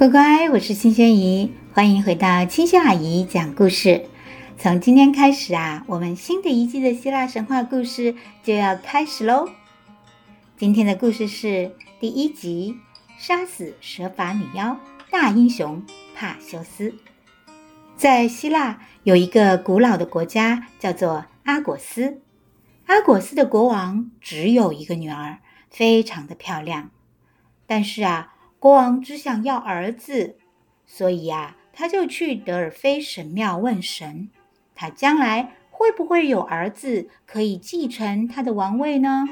乖乖，我是青萱姨，欢迎回到清轩阿姨讲故事。从今天开始啊，我们新的一季的希腊神话故事就要开始喽。今天的故事是第一集：杀死蛇发女妖大英雄帕修斯。在希腊有一个古老的国家，叫做阿果斯。阿果斯的国王只有一个女儿，非常的漂亮，但是啊。国王只想要儿子，所以呀，他就去德尔菲神庙问神，他将来会不会有儿子可以继承他的王位呢？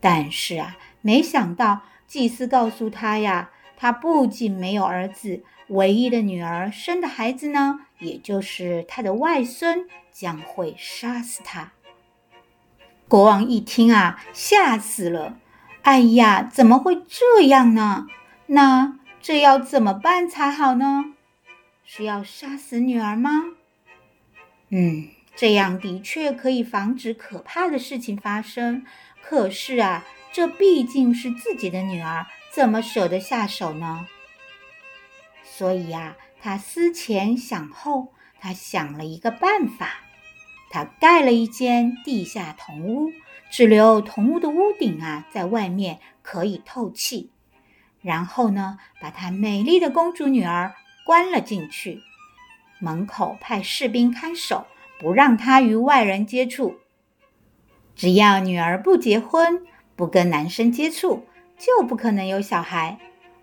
但是啊，没想到祭司告诉他呀，他不仅没有儿子，唯一的女儿生的孩子呢，也就是他的外孙，将会杀死他。国王一听啊，吓死了。哎呀，怎么会这样呢？那这要怎么办才好呢？是要杀死女儿吗？嗯，这样的确可以防止可怕的事情发生。可是啊，这毕竟是自己的女儿，怎么舍得下手呢？所以呀，他思前想后，他想了一个办法，他盖了一间地下铜屋。只留铜屋的屋顶啊，在外面可以透气。然后呢，把她美丽的公主女儿关了进去，门口派士兵看守，不让她与外人接触。只要女儿不结婚，不跟男生接触，就不可能有小孩，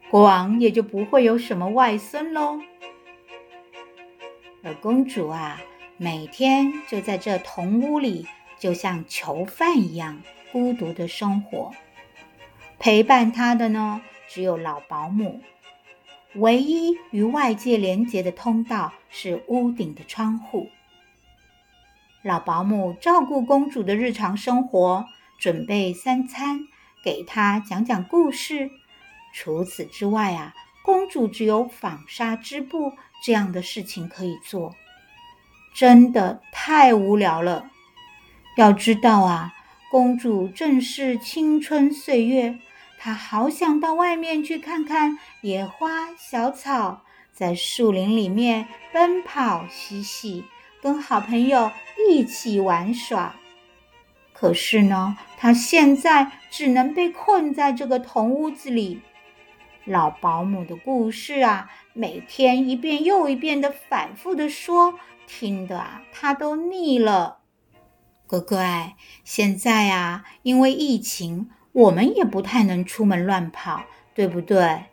国王也就不会有什么外孙喽。而公主啊，每天就在这铜屋里。就像囚犯一样孤独的生活，陪伴他的呢，只有老保姆。唯一与外界连接的通道是屋顶的窗户。老保姆照顾公主的日常生活，准备三餐，给她讲讲故事。除此之外啊，公主只有纺纱织布这样的事情可以做，真的太无聊了。要知道啊，公主正是青春岁月，她好想到外面去看看野花小草，在树林里面奔跑嬉戏，跟好朋友一起玩耍。可是呢，她现在只能被困在这个铜屋子里。老保姆的故事啊，每天一遍又一遍的反复的说，听得啊，她都腻了。乖乖，现在啊，因为疫情，我们也不太能出门乱跑，对不对？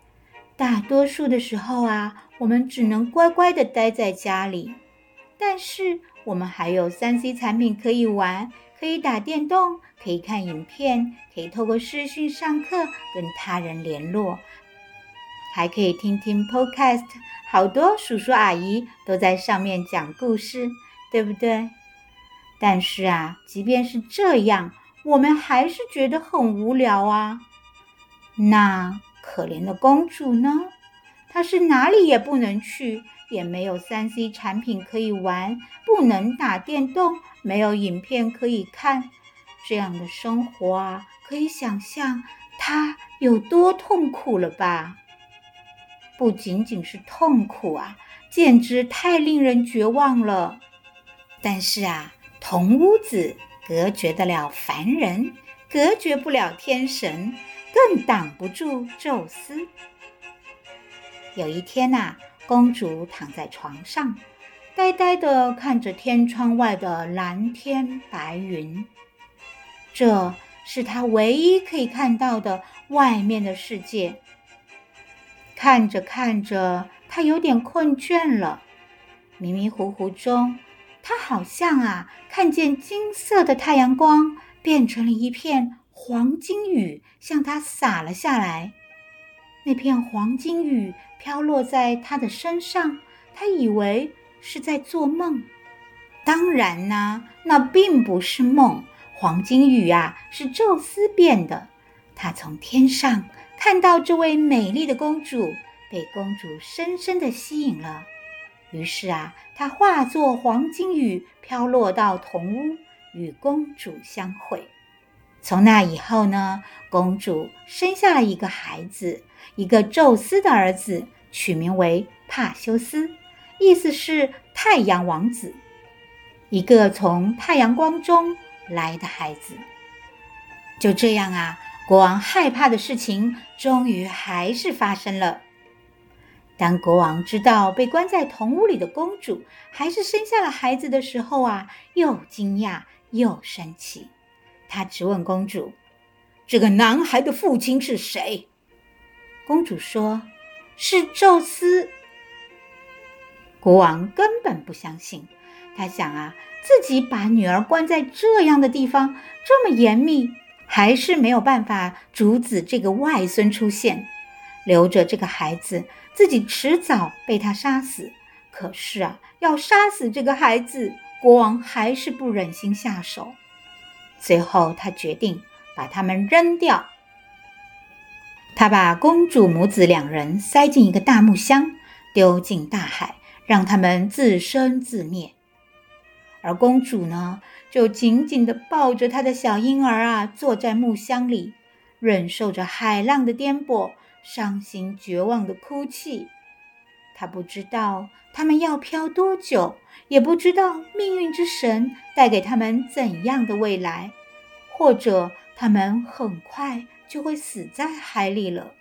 大多数的时候啊，我们只能乖乖的待在家里。但是我们还有 3C 产品可以玩，可以打电动，可以看影片，可以透过视讯上课跟他人联络，还可以听听 Podcast，好多叔叔阿姨都在上面讲故事，对不对？但是啊，即便是这样，我们还是觉得很无聊啊。那可怜的公主呢？她是哪里也不能去，也没有三 C 产品可以玩，不能打电动，没有影片可以看。这样的生活啊，可以想象她有多痛苦了吧？不仅仅是痛苦啊，简直太令人绝望了。但是啊。铜屋子隔绝得了凡人，隔绝不了天神，更挡不住宙斯。有一天呐、啊，公主躺在床上，呆呆地看着天窗外的蓝天白云。这是她唯一可以看到的外面的世界。看着看着，她有点困倦了，迷迷糊糊中。她好像啊，看见金色的太阳光变成了一片黄金雨，向他洒了下来。那片黄金雨飘落在他的身上，他以为是在做梦。当然呢，那并不是梦。黄金雨啊，是宙斯变的。他从天上看到这位美丽的公主，被公主深深的吸引了。于是啊，他化作黄金雨，飘落到铜屋，与公主相会。从那以后呢，公主生下了一个孩子，一个宙斯的儿子，取名为帕修斯，意思是太阳王子，一个从太阳光中来的孩子。就这样啊，国王害怕的事情终于还是发生了。当国王知道被关在铜屋里的公主还是生下了孩子的时候啊，又惊讶又生气。他质问公主：“这个男孩的父亲是谁？”公主说：“是宙斯。”国王根本不相信，他想啊，自己把女儿关在这样的地方，这么严密，还是没有办法阻止这个外孙出现。留着这个孩子，自己迟早被他杀死。可是啊，要杀死这个孩子，国王还是不忍心下手。最后，他决定把他们扔掉。他把公主母子两人塞进一个大木箱，丢进大海，让他们自生自灭。而公主呢，就紧紧地抱着她的小婴儿啊，坐在木箱里，忍受着海浪的颠簸。伤心绝望的哭泣，他不知道他们要漂多久，也不知道命运之神带给他们怎样的未来，或者他们很快就会死在海里了。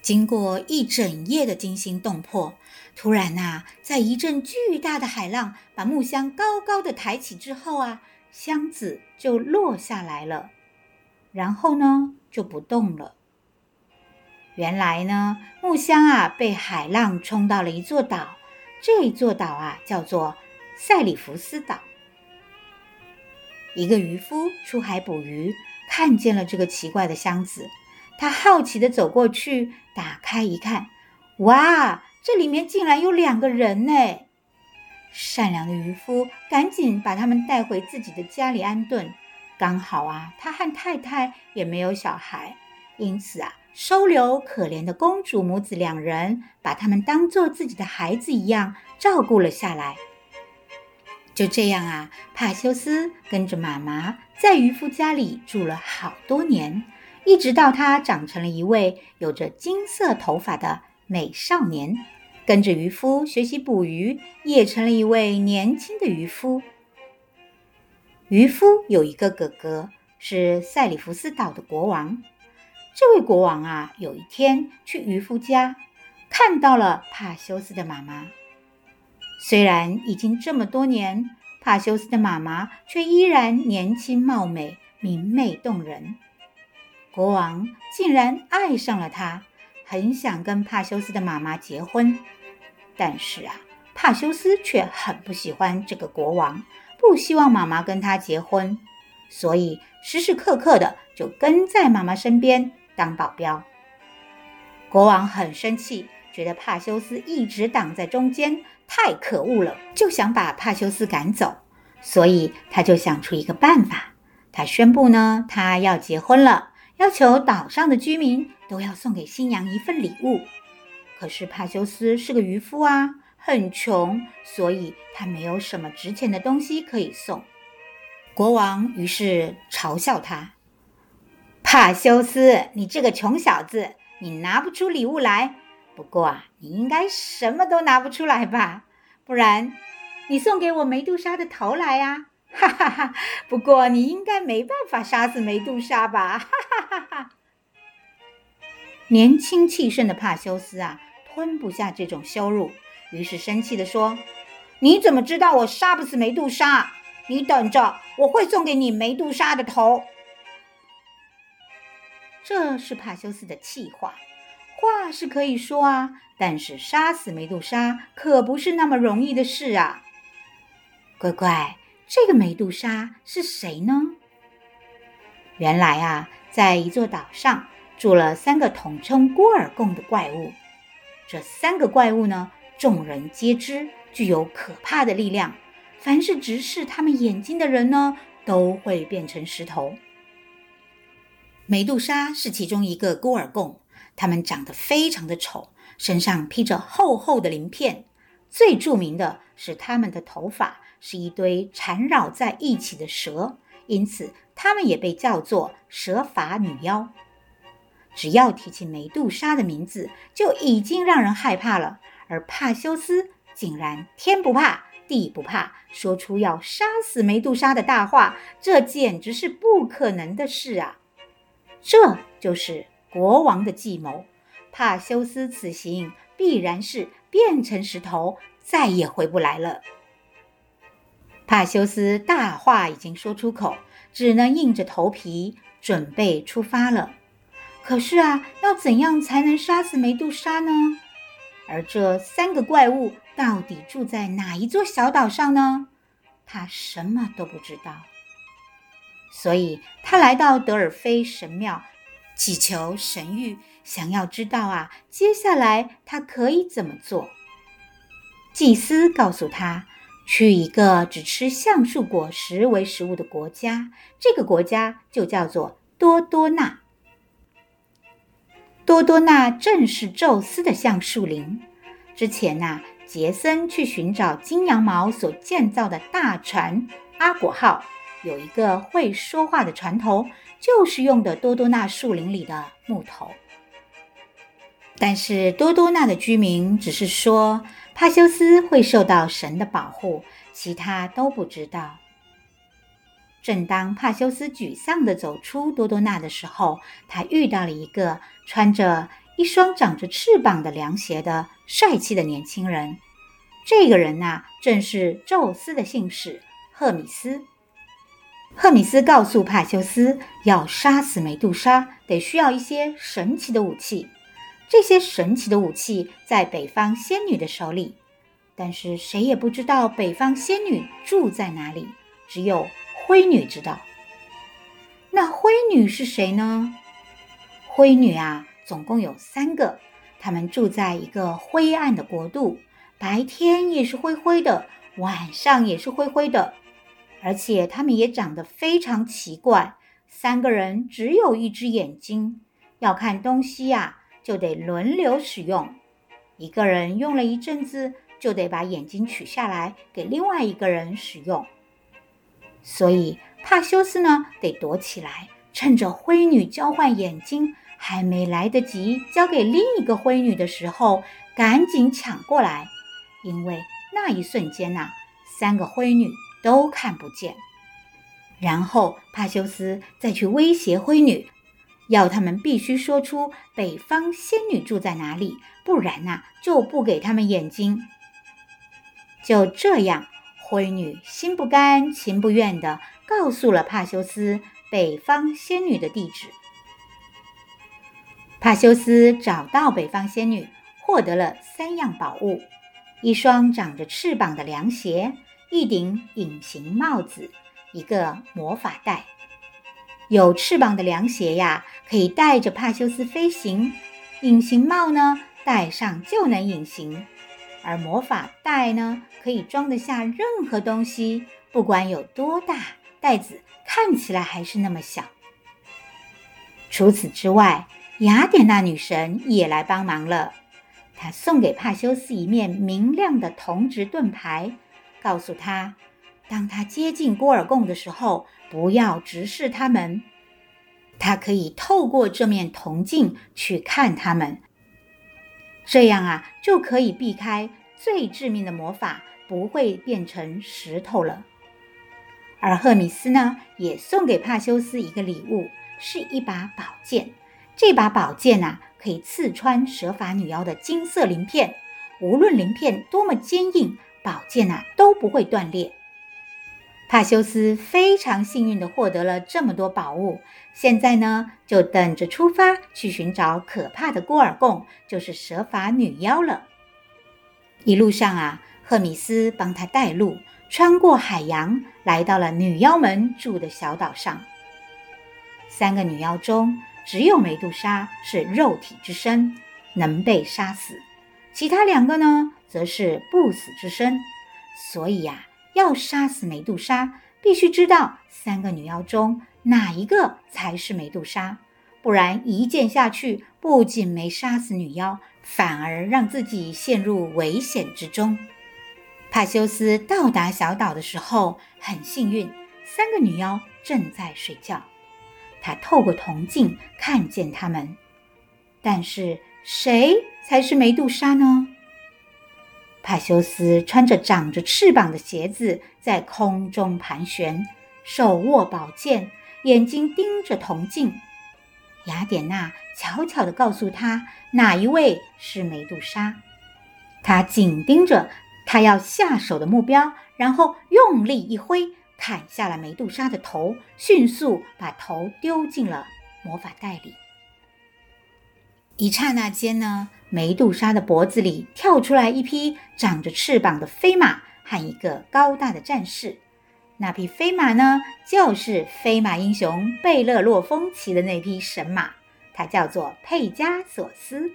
经过一整夜的惊心动魄，突然呐，在一阵巨大的海浪把木箱高高的抬起之后啊，箱子就落下来了，然后呢，就不动了。原来呢，木箱啊被海浪冲到了一座岛，这一座岛啊叫做塞里福斯岛。一个渔夫出海捕鱼，看见了这个奇怪的箱子，他好奇地走过去，打开一看，哇，这里面竟然有两个人呢！善良的渔夫赶紧把他们带回自己的家里安顿。刚好啊，他和太太也没有小孩，因此啊。收留可怜的公主母子两人，把他们当做自己的孩子一样照顾了下来。就这样啊，帕修斯跟着妈妈在渔夫家里住了好多年，一直到他长成了一位有着金色头发的美少年，跟着渔夫学习捕鱼，也成了一位年轻的渔夫。渔夫有一个哥哥，是塞里福斯岛的国王。这位国王啊，有一天去渔夫家，看到了帕修斯的妈妈。虽然已经这么多年，帕修斯的妈妈却依然年轻貌美、明媚动人。国王竟然爱上了她，很想跟帕修斯的妈妈结婚。但是啊，帕修斯却很不喜欢这个国王，不希望妈妈跟他结婚，所以时时刻刻的就跟在妈妈身边。当保镖，国王很生气，觉得帕修斯一直挡在中间，太可恶了，就想把帕修斯赶走。所以他就想出一个办法，他宣布呢，他要结婚了，要求岛上的居民都要送给新娘一份礼物。可是帕修斯是个渔夫啊，很穷，所以他没有什么值钱的东西可以送。国王于是嘲笑他。帕修斯，你这个穷小子，你拿不出礼物来。不过啊，你应该什么都拿不出来吧？不然，你送给我梅杜莎的头来呀！哈哈哈。不过你应该没办法杀死梅杜莎吧？哈哈哈哈。年轻气盛的帕修斯啊，吞不下这种羞辱，于是生气地说：“你怎么知道我杀不死梅杜莎？你等着，我会送给你梅杜莎的头。”这是帕修斯的气话，话是可以说啊，但是杀死梅杜莎可不是那么容易的事啊。乖乖，这个梅杜莎是谁呢？原来啊，在一座岛上住了三个统称戈尔贡的怪物。这三个怪物呢，众人皆知，具有可怕的力量，凡是直视他们眼睛的人呢，都会变成石头。梅杜莎是其中一个戈尔贡，它们长得非常的丑，身上披着厚厚的鳞片。最著名的是它们的头发是一堆缠绕在一起的蛇，因此她们也被叫做蛇发女妖。只要提起梅杜莎的名字，就已经让人害怕了。而帕修斯竟然天不怕地不怕，说出要杀死梅杜莎的大话，这简直是不可能的事啊！这就是国王的计谋。帕修斯此行必然是变成石头，再也回不来了。帕修斯大话已经说出口，只能硬着头皮准备出发了。可是啊，要怎样才能杀死梅杜莎呢？而这三个怪物到底住在哪一座小岛上呢？他什么都不知道，所以他来到德尔菲神庙，祈求神谕，想要知道啊，接下来他可以怎么做？祭司告诉他，去一个只吃橡树果实为食物的国家，这个国家就叫做多多纳。多多纳正是宙斯的橡树林。之前呐、杰森去寻找金羊毛所建造的大船阿果号，有一个会说话的船头，就是用的多多纳树林里的木头。但是多多纳的居民只是说帕修斯会受到神的保护，其他都不知道。正当帕修斯沮丧地走出多多纳的时候，他遇到了一个穿着一双长着翅膀的凉鞋的帅气的年轻人。这个人呐，正是宙斯的信使赫米斯。赫米斯告诉帕修斯，要杀死梅杜莎，得需要一些神奇的武器。这些神奇的武器在北方仙女的手里，但是谁也不知道北方仙女住在哪里，只有。灰女知道，那灰女是谁呢？灰女啊，总共有三个，她们住在一个灰暗的国度，白天也是灰灰的，晚上也是灰灰的，而且他们也长得非常奇怪。三个人只有一只眼睛，要看东西呀，就得轮流使用。一个人用了一阵子，就得把眼睛取下来给另外一个人使用。所以帕修斯呢，得躲起来，趁着灰女交换眼睛还没来得及交给另一个灰女的时候，赶紧抢过来。因为那一瞬间呐、三个灰女都看不见。然后帕修斯再去威胁灰女，要他们必须说出北方仙女住在哪里，不然呐、就不给他们眼睛。就这样。灰女心不甘情不愿地告诉了帕修斯北方仙女的地址。帕修斯找到北方仙女，获得了三样宝物：一双长着翅膀的凉鞋，一顶隐形帽子，一个魔法袋。有翅膀的凉鞋呀，可以带着帕修斯飞行；隐形帽呢，戴上就能隐形。而魔法袋呢，可以装得下任何东西，不管有多大，袋子看起来还是那么小。除此之外，雅典娜女神也来帮忙了。她送给帕修斯一面明亮的铜质盾牌，告诉他，当他接近郭尔贡的时候，不要直视他们，他可以透过这面铜镜去看他们。这样啊，就可以避开最致命的魔法，不会变成石头了。而赫米斯呢，也送给帕修斯一个礼物，是一把宝剑。这把宝剑啊，可以刺穿蛇发女妖的金色鳞片，无论鳞片多么坚硬，宝剑啊都不会断裂。帕修斯非常幸运地获得了这么多宝物，现在呢，就等着出发去寻找可怕的郭尔贡，就是蛇发女妖了。一路上啊，赫米斯帮他带路，穿过海洋，来到了女妖们住的小岛上。三个女妖中，只有梅杜莎是肉体之身，能被杀死；其他两个呢，则是不死之身。所以呀。要杀死梅杜莎，必须知道三个女妖中哪一个才是梅杜莎，不然一剑下去，不仅没杀死女妖，反而让自己陷入危险之中。帕修斯到达小岛的时候，很幸运，三个女妖正在睡觉。他透过铜镜看见他们，但是谁才是梅杜莎呢？帕修斯穿着长着翅膀的鞋子，在空中盘旋，手握宝剑，眼睛盯着铜镜。雅典娜悄悄地告诉他哪一位是梅杜莎。他紧盯着他要下手的目标，然后用力一挥，砍下了梅杜莎的头，迅速把头丢进了魔法袋里。一刹那间呢，梅杜莎的脖子里跳出来一匹长着翅膀的飞马和一个高大的战士。那匹飞马呢，就是飞马英雄贝勒洛丰骑的那匹神马，它叫做佩加索斯。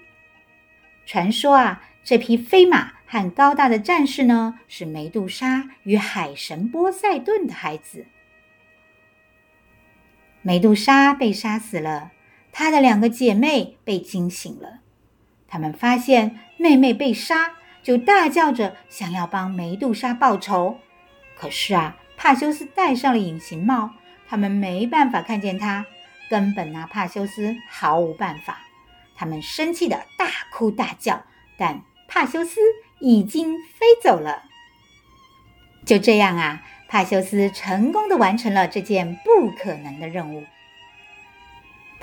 传说啊，这匹飞马和高大的战士呢，是梅杜莎与海神波塞顿的孩子。梅杜莎被杀死了。她的两个姐妹被惊醒了，她们发现妹妹被杀，就大叫着想要帮梅杜莎报仇。可是啊，帕修斯戴上了隐形帽，他们没办法看见他，根本拿帕修斯毫无办法。他们生气的大哭大叫，但帕修斯已经飞走了。就这样啊，帕修斯成功的完成了这件不可能的任务。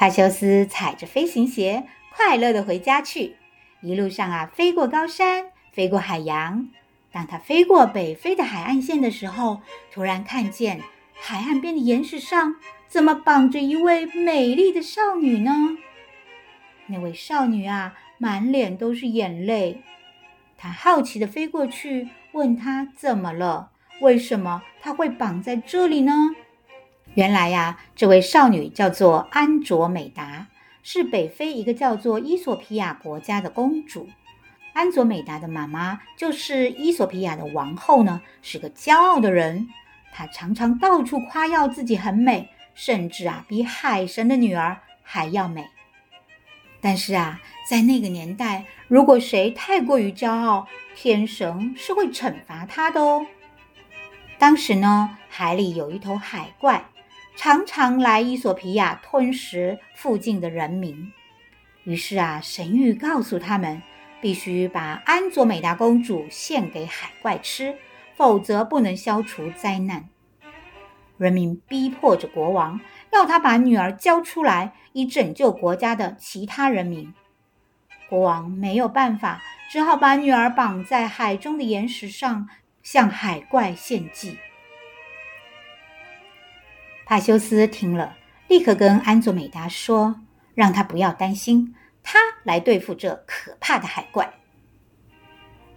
帕修斯踩着飞行鞋，快乐地回家去。一路上啊，飞过高山，飞过海洋。当他飞过北非的海岸线的时候，突然看见海岸边的岩石上怎么绑着一位美丽的少女呢？那位少女啊，满脸都是眼泪。他好奇地飞过去，问她怎么了？为什么她会绑在这里呢？原来呀，这位少女叫做安卓美达，是北非一个叫做伊索比亚国家的公主。安卓美达的妈妈就是伊索比亚的王后呢，是个骄傲的人。她常常到处夸耀自己很美，甚至啊，比海神的女儿还要美。但是啊，在那个年代，如果谁太过于骄傲，天神是会惩罚他的哦。当时呢，海里有一头海怪。常常来伊索比亚吞食附近的人民，于是啊，神谕告诉他们，必须把安佐美达公主献给海怪吃，否则不能消除灾难。人民逼迫着国王，要他把女儿交出来，以拯救国家的其他人民。国王没有办法，只好把女儿绑在海中的岩石上，向海怪献祭。帕修斯听了，立刻跟安佐美达说：“让他不要担心，他来对付这可怕的海怪。”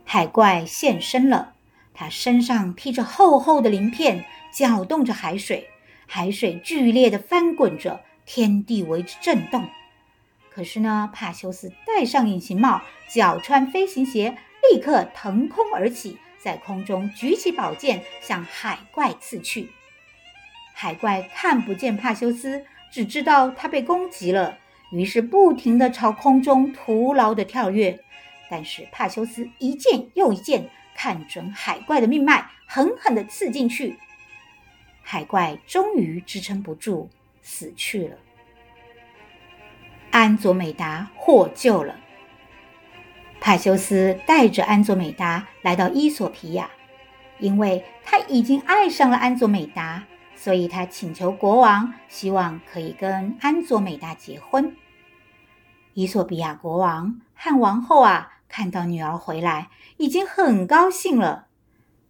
海怪现身了，他身上披着厚厚的鳞片，搅动着海水，海水剧烈地翻滚着，天地为之震动。可是呢，帕修斯戴上隐形帽，脚穿飞行鞋，立刻腾空而起，在空中举起宝剑，向海怪刺去。海怪看不见帕修斯，只知道他被攻击了，于是不停地朝空中徒劳地跳跃。但是帕修斯一剑又一剑，看准海怪的命脉，狠狠地刺进去。海怪终于支撑不住，死去了。安佐美达获救了。帕修斯带着安佐美达来到伊索皮亚，因为他已经爱上了安佐美达。所以他请求国王，希望可以跟安佐美达结婚。伊索比亚国王和王后啊，看到女儿回来，已经很高兴了。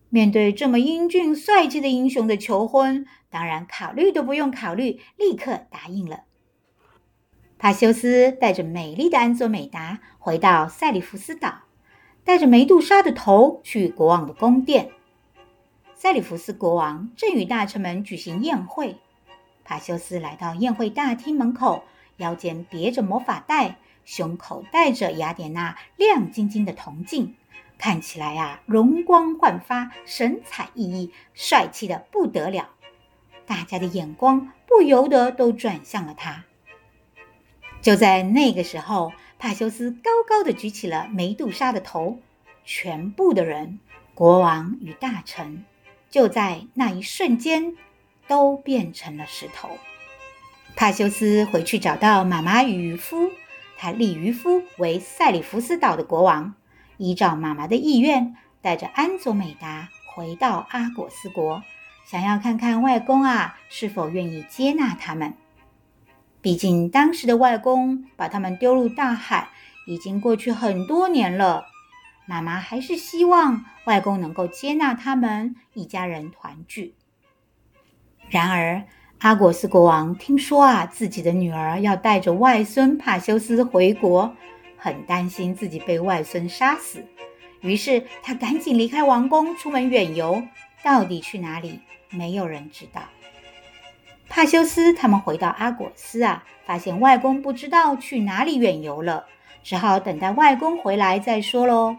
面对这么英俊帅气的英雄的求婚，当然考虑都不用考虑，立刻答应了。帕修斯带着美丽的安佐美达回到塞里福斯岛，带着梅杜莎的头去国王的宫殿。塞里福斯国王正与大臣们举行宴会，帕修斯来到宴会大厅门口，腰间别着魔法袋，胸口戴着雅典娜亮晶晶的铜镜，看起来啊，容光焕发，神采奕奕，帅气的不得了。大家的眼光不由得都转向了他。就在那个时候，帕修斯高高的举起了梅杜莎的头，全部的人，国王与大臣。就在那一瞬间，都变成了石头。帕修斯回去找到妈妈与渔夫，他立渔夫为塞里福斯岛的国王，依照妈妈的意愿，带着安佐美达回到阿果斯国，想要看看外公啊是否愿意接纳他们。毕竟当时的外公把他们丢入大海，已经过去很多年了。妈妈还是希望外公能够接纳他们一家人团聚。然而，阿果斯国王听说啊，自己的女儿要带着外孙帕修斯回国，很担心自己被外孙杀死，于是他赶紧离开王宫，出门远游。到底去哪里？没有人知道。帕修斯他们回到阿果斯啊，发现外公不知道去哪里远游了，只好等待外公回来再说喽。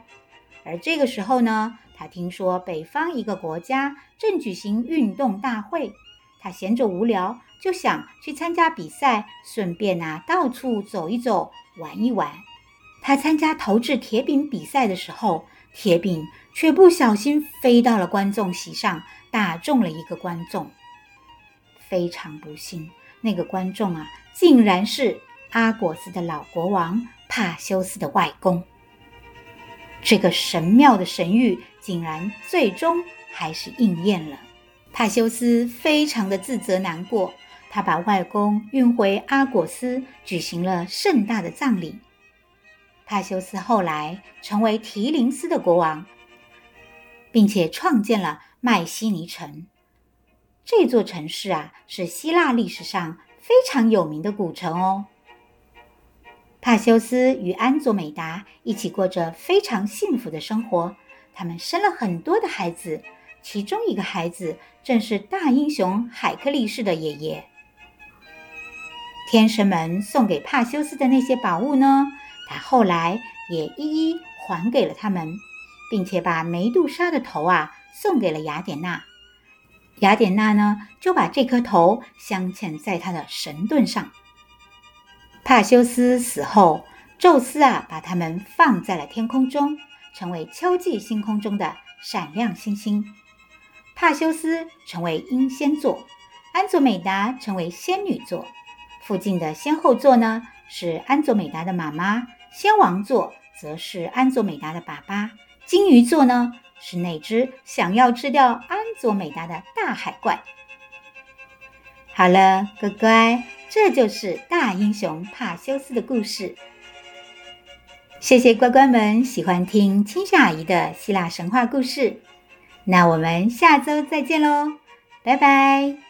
而这个时候呢，他听说北方一个国家正举行运动大会。他闲着无聊，就想去参加比赛，顺便啊到处走一走，玩一玩。他参加投掷铁饼比赛的时候，铁饼却不小心飞到了观众席上，打中了一个观众。非常不幸，那个观众啊，竟然是阿果斯的老国王帕修斯的外公。这个神妙的神谕，竟然最终还是应验了。帕修斯非常的自责难过，他把外公运回阿果斯，举行了盛大的葬礼。帕修斯后来成为提林斯的国王，并且创建了麦西尼城。这座城市啊，是希腊历史上非常有名的古城哦。帕修斯与安佐美达一起过着非常幸福的生活，他们生了很多的孩子。其中一个孩子正是大英雄海克力士的爷爷。天神们送给帕修斯的那些宝物呢，他后来也一一还给了他们，并且把梅杜莎的头啊送给了雅典娜。雅典娜呢，就把这颗头镶嵌在他的神盾上。帕修斯死后，宙斯啊把他们放在了天空中，成为秋季星空中的闪亮星星。帕修斯成为英仙座，安佐美达成为仙女座。附近的仙后座呢，是安佐美达的妈妈；仙王座则是安佐美达的爸爸。金鱼座呢，是那只想要吃掉安佐美达的大海怪。好了，乖乖，这就是大英雄帕修斯的故事。谢谢乖乖们喜欢听青夏阿姨的希腊神话故事。那我们下周再见喽，拜拜。